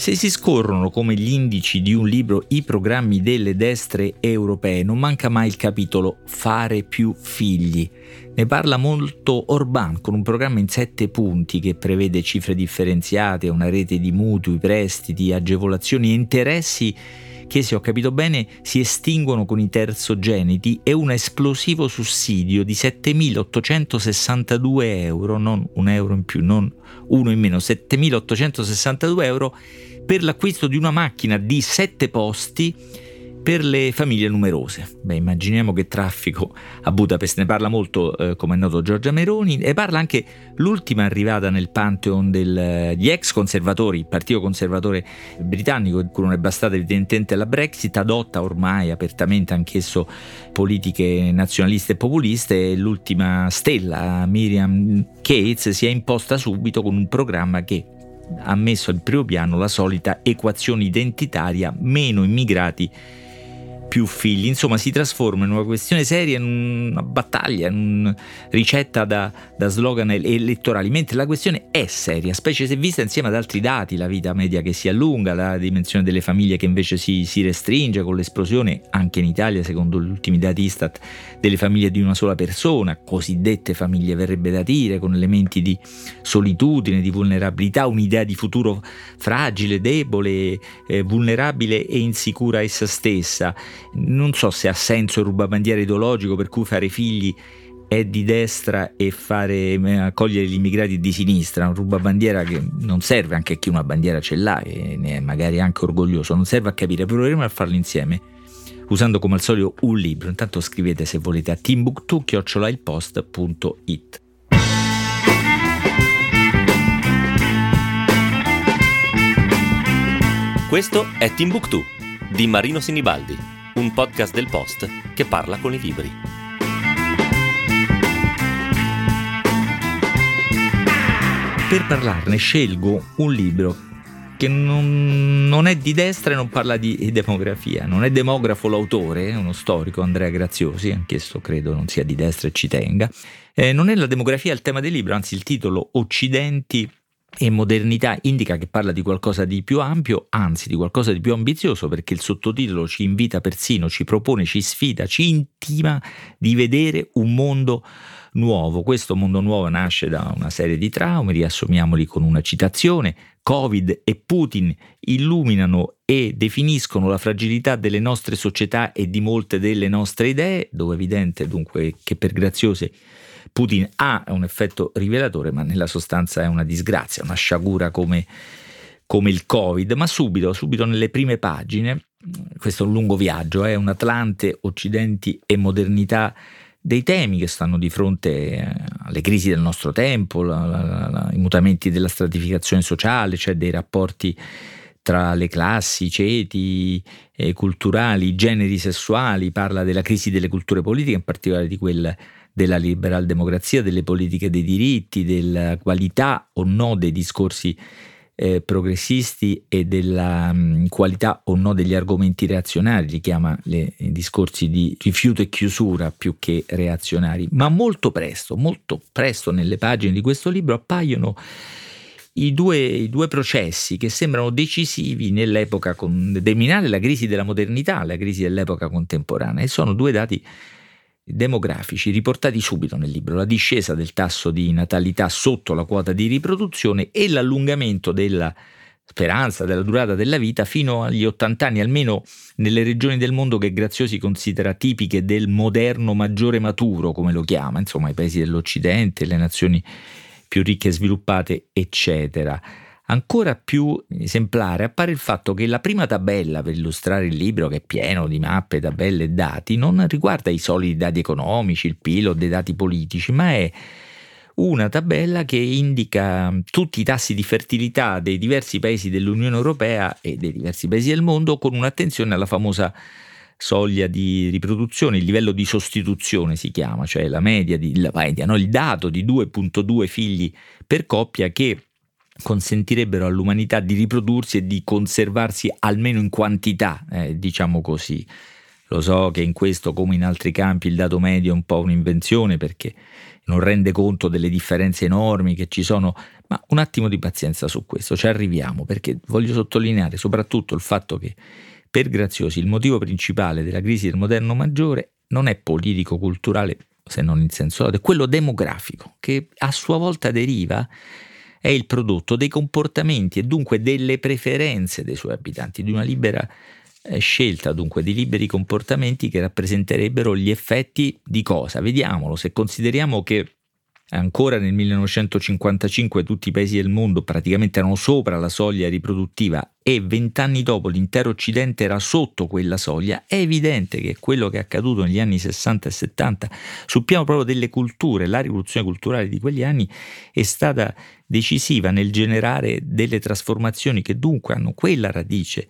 Se si scorrono come gli indici di un libro i programmi delle destre europee, non manca mai il capitolo Fare più figli. Ne parla molto Orban con un programma in sette punti che prevede cifre differenziate, una rete di mutui, prestiti, agevolazioni e interessi che, se ho capito bene, si estinguono con i terzogeniti e un esplosivo sussidio di 7.862 euro, non un euro in più, non uno in meno, 7.862 euro per l'acquisto di una macchina di 7 posti per le famiglie numerose. Beh, immaginiamo che traffico a Budapest ne parla molto, eh, come è noto Giorgia Meroni, e parla anche l'ultima arrivata nel pantheon degli ex conservatori, il Partito Conservatore britannico, cui non è bastata evidentemente la Brexit, adotta ormai apertamente anch'esso politiche nazionaliste e populiste, e l'ultima stella, Miriam Cates, si è imposta subito con un programma che ha messo al primo piano la solita equazione identitaria meno immigrati più figli. Insomma, si trasforma in una questione seria, in una battaglia, in una ricetta da, da slogan elettorali, mentre la questione è seria, specie se vista insieme ad altri dati, la vita media che si allunga, la dimensione delle famiglie che invece si, si restringe con l'esplosione, anche in Italia, secondo gli ultimi dati Istat, delle famiglie di una sola persona, cosiddette famiglie verrebbe da dire, con elementi di solitudine, di vulnerabilità, un'idea di futuro fragile, debole, eh, vulnerabile e insicura essa stessa non so se ha senso il rubabandiera ideologico per cui fare figli è di destra e fare, eh, accogliere gli immigrati di sinistra, un rubabandiera che non serve anche a chi una bandiera ce l'ha e ne è magari anche orgoglioso, non serve a capire, proveremo a farlo insieme usando come al solito un libro. Intanto scrivete se volete a timbuktu-post.it. Questo è Timbuktu di Marino Sinibaldi un podcast del Post che parla con i libri. Per parlarne scelgo un libro che non, non, è di destra e non parla di demografia. Non è demografo l'autore, è uno storico, Andrea Graziosi, anch'esso credo non sia di destra e ci tenga. Eh, non è la demografia il tema del libro, anzi il titolo Occidenti e modernità indica che parla di qualcosa di più ampio, anzi di qualcosa di più ambizioso, perché il sottotitolo ci invita persino, ci propone, ci sfida, ci intima di vedere un mondo nuovo. Questo mondo nuovo nasce da una serie di traumi, riassumiamoli con una citazione. Covid e Putin illuminano e definiscono la fragilità delle nostre società e di molte delle nostre idee, dove è evidente dunque che per Graziose Putin ha un effetto rivelatore, ma nella sostanza è una disgrazia, una sciagura come, come il Covid, ma subito, subito nelle prime pagine, questo è un lungo viaggio, è un Atlante, Occidenti e modernità dei temi che stanno di fronte eh, alle crisi del nostro tempo, la, la, la, i mutamenti della stratificazione sociale, cioè dei rapporti tra le classi, i ceti eh, culturali, i generi sessuali, parla della crisi delle culture politiche, in particolare di quella della liberal democrazia, delle politiche dei diritti, della qualità o no dei discorsi eh, progressisti e della mh, mm, qualità o no degli argomenti reazionari, li chiama le, i discorsi di rifiuto e chiusura più che reazionari, ma molto presto, molto presto nelle pagine di questo libro appaiono i due, i due, processi che sembrano decisivi nell'epoca con, determinare la crisi della modernità, la crisi dell'epoca contemporanea, e sono due dati demografici riportati subito nel libro, la discesa del tasso di natalità sotto la quota di riproduzione e l'allungamento della speranza, della durata della vita fino agli 80 anni, almeno nelle regioni del mondo che Graziosi considera tipiche del moderno maggiore maturo, come lo chiama, insomma i paesi dell'Occidente, le nazioni più ricche e sviluppate, eccetera. Ancora più esemplare appare il fatto che la prima tabella per illustrare il libro, che è pieno di mappe, tabelle e dati, non riguarda i soliti dati economici, il PIL o dei dati politici, ma è una tabella che indica tutti i tassi di fertilità dei diversi paesi dell'Unione Europea e dei diversi paesi del mondo con un'attenzione alla famosa soglia di riproduzione, il livello di sostituzione si chiama, cioè la media, di, la media no? il dato di 2.2 figli per coppia che consentirebbero all'umanità di riprodursi e di conservarsi almeno in quantità, eh, diciamo così. Lo so che in questo, come in altri campi, il dato medio è un po' un'invenzione perché non rende conto delle differenze enormi che ci sono, Ma un attimo di pazienza su questo, ci arriviamo, perché voglio sottolineare soprattutto il fatto che per Graziosi il motivo principale della crisi del moderno maggiore non è politico-culturale, se non in senso lato, è quello demografico, che a sua volta deriva è il prodotto dei comportamenti e dunque delle preferenze dei suoi abitanti, di una libera eh, scelta dunque di liberi comportamenti che rappresenterebbero gli effetti di cosa? Vediamolo, se consideriamo che ancora nel 1955 tutti i paesi del mondo praticamente erano sopra la soglia riproduttiva e vent'anni dopo l'intero Occidente era sotto quella soglia, è evidente che quello che è accaduto negli anni 60 e 70 sul piano proprio delle culture, la rivoluzione culturale di quegli anni è stata decisiva nel generare delle trasformazioni che dunque hanno quella radice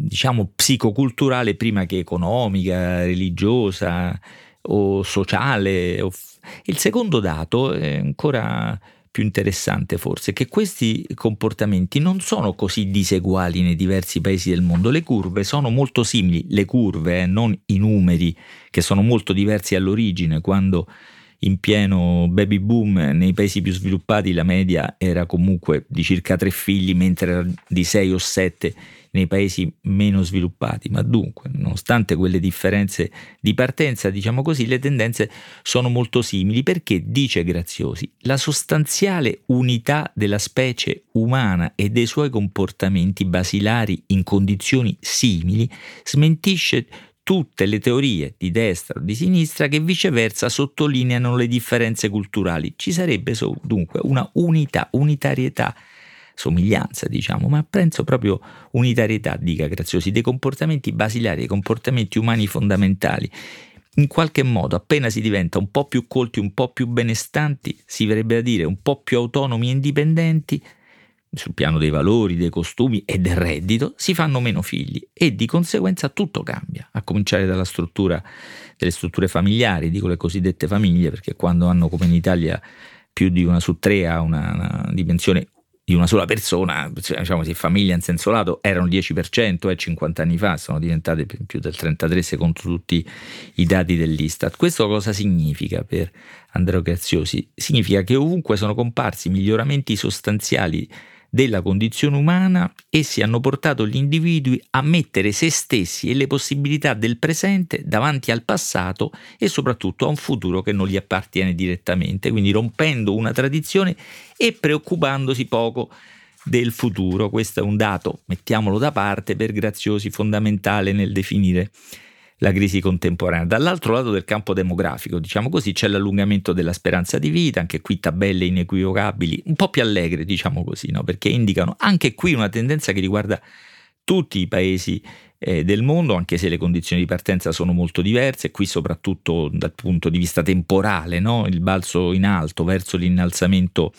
diciamo psicoculturale prima che economica, religiosa o sociale. Il secondo dato è ancora più interessante forse, che questi comportamenti non sono così diseguali nei diversi paesi del mondo, le curve sono molto simili, le curve, eh, non i numeri, che sono molto diversi all'origine, quando in pieno baby boom nei paesi più sviluppati la media era comunque di circa tre figli, mentre era di sei o sette nei paesi meno sviluppati, ma dunque, nonostante quelle differenze di partenza, diciamo così, le tendenze sono molto simili perché, dice Graziosi, la sostanziale unità della specie umana e dei suoi comportamenti basilari in condizioni simili smentisce tutte le teorie di destra o di sinistra che viceversa sottolineano le differenze culturali. Ci sarebbe dunque una unità, unitarietà somiglianza, diciamo, ma penso proprio unitarietà, dica Graziosi, dei comportamenti basilari, dei comportamenti umani fondamentali. In qualche modo, appena si diventa un po' più colti, un po' più benestanti, si verrebbe a dire un po' più autonomi e indipendenti, sul piano dei valori, dei costumi e del reddito, si fanno meno figli e di conseguenza tutto cambia, a cominciare dalla struttura delle strutture familiari, dico le cosiddette famiglie, perché quando hanno come in Italia più di una su tre ha una, una dimensione di una sola persona, diciamo sì, famiglia in senso lato, erano il 10% e eh, 50 anni fa sono diventate più del 33% secondo tutti i dati dell'Istat. Questo cosa significa per Andrea Graziosi? Significa che ovunque sono comparsi miglioramenti sostanziali della condizione umana, essi hanno portato gli individui a mettere se stessi e le possibilità del presente davanti al passato e soprattutto a un futuro che non gli appartiene direttamente, quindi rompendo una tradizione e preoccupandosi poco del futuro. Questo è un dato, mettiamolo da parte, per Graziosi fondamentale nel definire la crisi contemporanea. Dall'altro lato del campo demografico, diciamo così, c'è l'allungamento della speranza di vita, anche qui tabelle inequivocabili, un po' più allegre, diciamo così, no? perché indicano anche qui una tendenza che riguarda tutti i paesi eh, del mondo, anche se le condizioni di partenza sono molto diverse, qui soprattutto dal punto di vista temporale, no? il balzo in alto verso l'innalzamento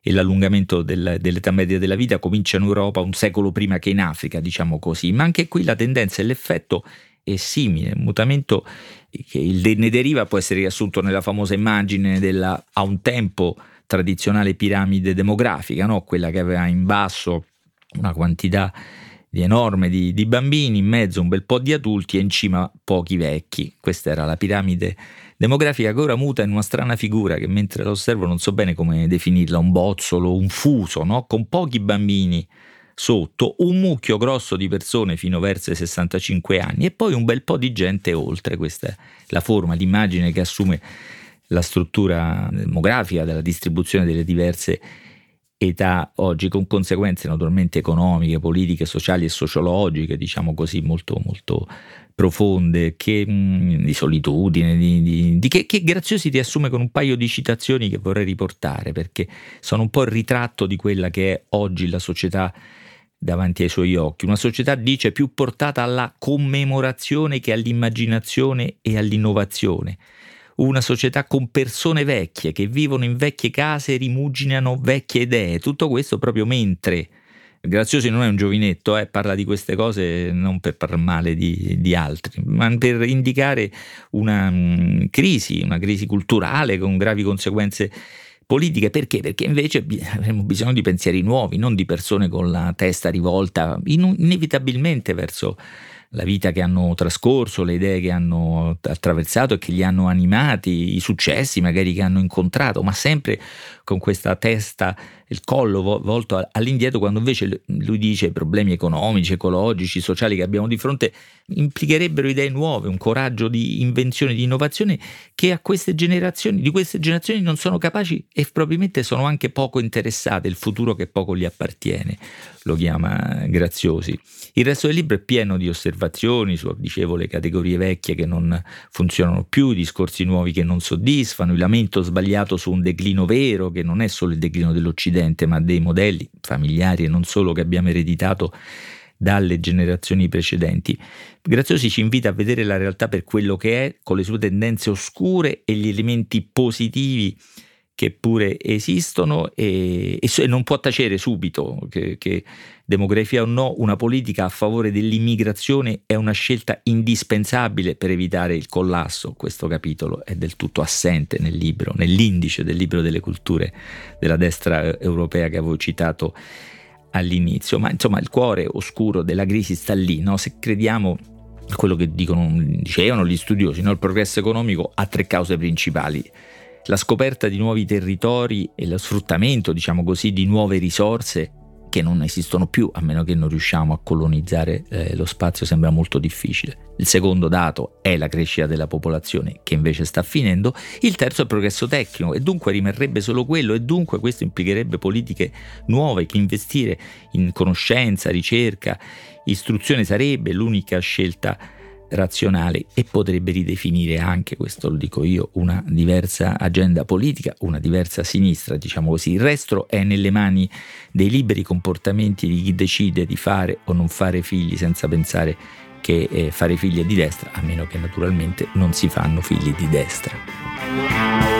e l'allungamento del, dell'età media della vita comincia in Europa un secolo prima che in Africa, diciamo così, ma anche qui la tendenza e l'effetto è simile, un mutamento che ne deriva può essere riassunto nella famosa immagine della a un tempo tradizionale piramide demografica, no? quella che aveva in basso una quantità di enorme di, di, bambini, in mezzo un bel po' di adulti e in cima pochi vecchi. Questa era la piramide demografica che ora muta in una strana figura che mentre la osservo non so bene come definirla, un bozzolo, un fuso, no? con pochi bambini sotto, un mucchio grosso di persone fino verso i 65 anni e poi un bel po' di gente oltre. Questa è la forma, l'immagine che assume la struttura demografica della distribuzione delle diverse età oggi, con conseguenze naturalmente economiche, politiche, sociali e sociologiche, diciamo così, molto, molto profonde, che, mh, di solitudine, di, di, di, che, che Graziosi ti assume con un paio di citazioni che vorrei riportare, perché sono un po' il ritratto di quella che è oggi la società davanti ai suoi occhi, una società dice più portata alla commemorazione che all'immaginazione e all'innovazione, una società con persone vecchie che vivono in vecchie case e rimuginano vecchie idee, tutto questo proprio mentre Graziosi non è un giovinetto, eh, parla di queste cose non per parlare male di, di altri, ma per indicare una um, crisi, una crisi culturale con gravi conseguenze politiche perché? Perché invece avremo bisogno di pensieri nuovi, non di persone con la testa rivolta inevitabilmente verso la vita che hanno trascorso, le idee che hanno attraversato e che li hanno animati, i successi magari che hanno incontrato, ma sempre con questa testa, il collo volto all'indietro, quando invece lui dice i problemi economici, ecologici, sociali che abbiamo di fronte implicherebbero idee nuove, un coraggio di invenzione, di innovazione che a queste generazioni, di queste generazioni non sono capaci e probabilmente sono anche poco interessate, il futuro che poco gli appartiene, lo chiama Graziosi. Il resto del libro è pieno di osservazioni su, dicevo, le categorie vecchie che non funzionano più, i discorsi nuovi che non soddisfano, il lamento sbagliato su un declino vero, che non è solo il declino dell'Occidente, ma dei modelli familiari e non solo che abbiamo ereditato dalle generazioni precedenti. Graziosi ci invita a vedere la realtà per quello che è, con le sue tendenze oscure e gli elementi positivi che pure esistono e, e, non può tacere subito che, che, demografia o no, una politica a favore dell'immigrazione è una scelta indispensabile per evitare il collasso. Questo capitolo è del tutto assente nel libro, nell'indice del libro delle culture della destra europea che avevo citato all'inizio, ma insomma il cuore oscuro della crisi sta lì, no? se crediamo a quello che dicono, dicevano gli studiosi, no? il progresso economico ha tre cause principali la scoperta di nuovi territori e lo sfruttamento, diciamo così, di nuove risorse che non esistono più a meno che non riusciamo a colonizzare eh, lo spazio sembra molto difficile. Il secondo dato è la crescita della popolazione che invece sta finendo, il terzo è il progresso tecnico e dunque rimarrebbe solo quello e dunque questo implicherebbe politiche nuove che investire in conoscenza, ricerca, istruzione sarebbe l'unica scelta razionale e potrebbe ridefinire anche, questo lo dico io, una diversa agenda politica, una diversa sinistra, diciamo così. Il resto è nelle mani dei liberi comportamenti di chi decide di fare o non fare figli senza pensare che eh, fare figli è di destra, a meno che naturalmente non si fanno figli di destra.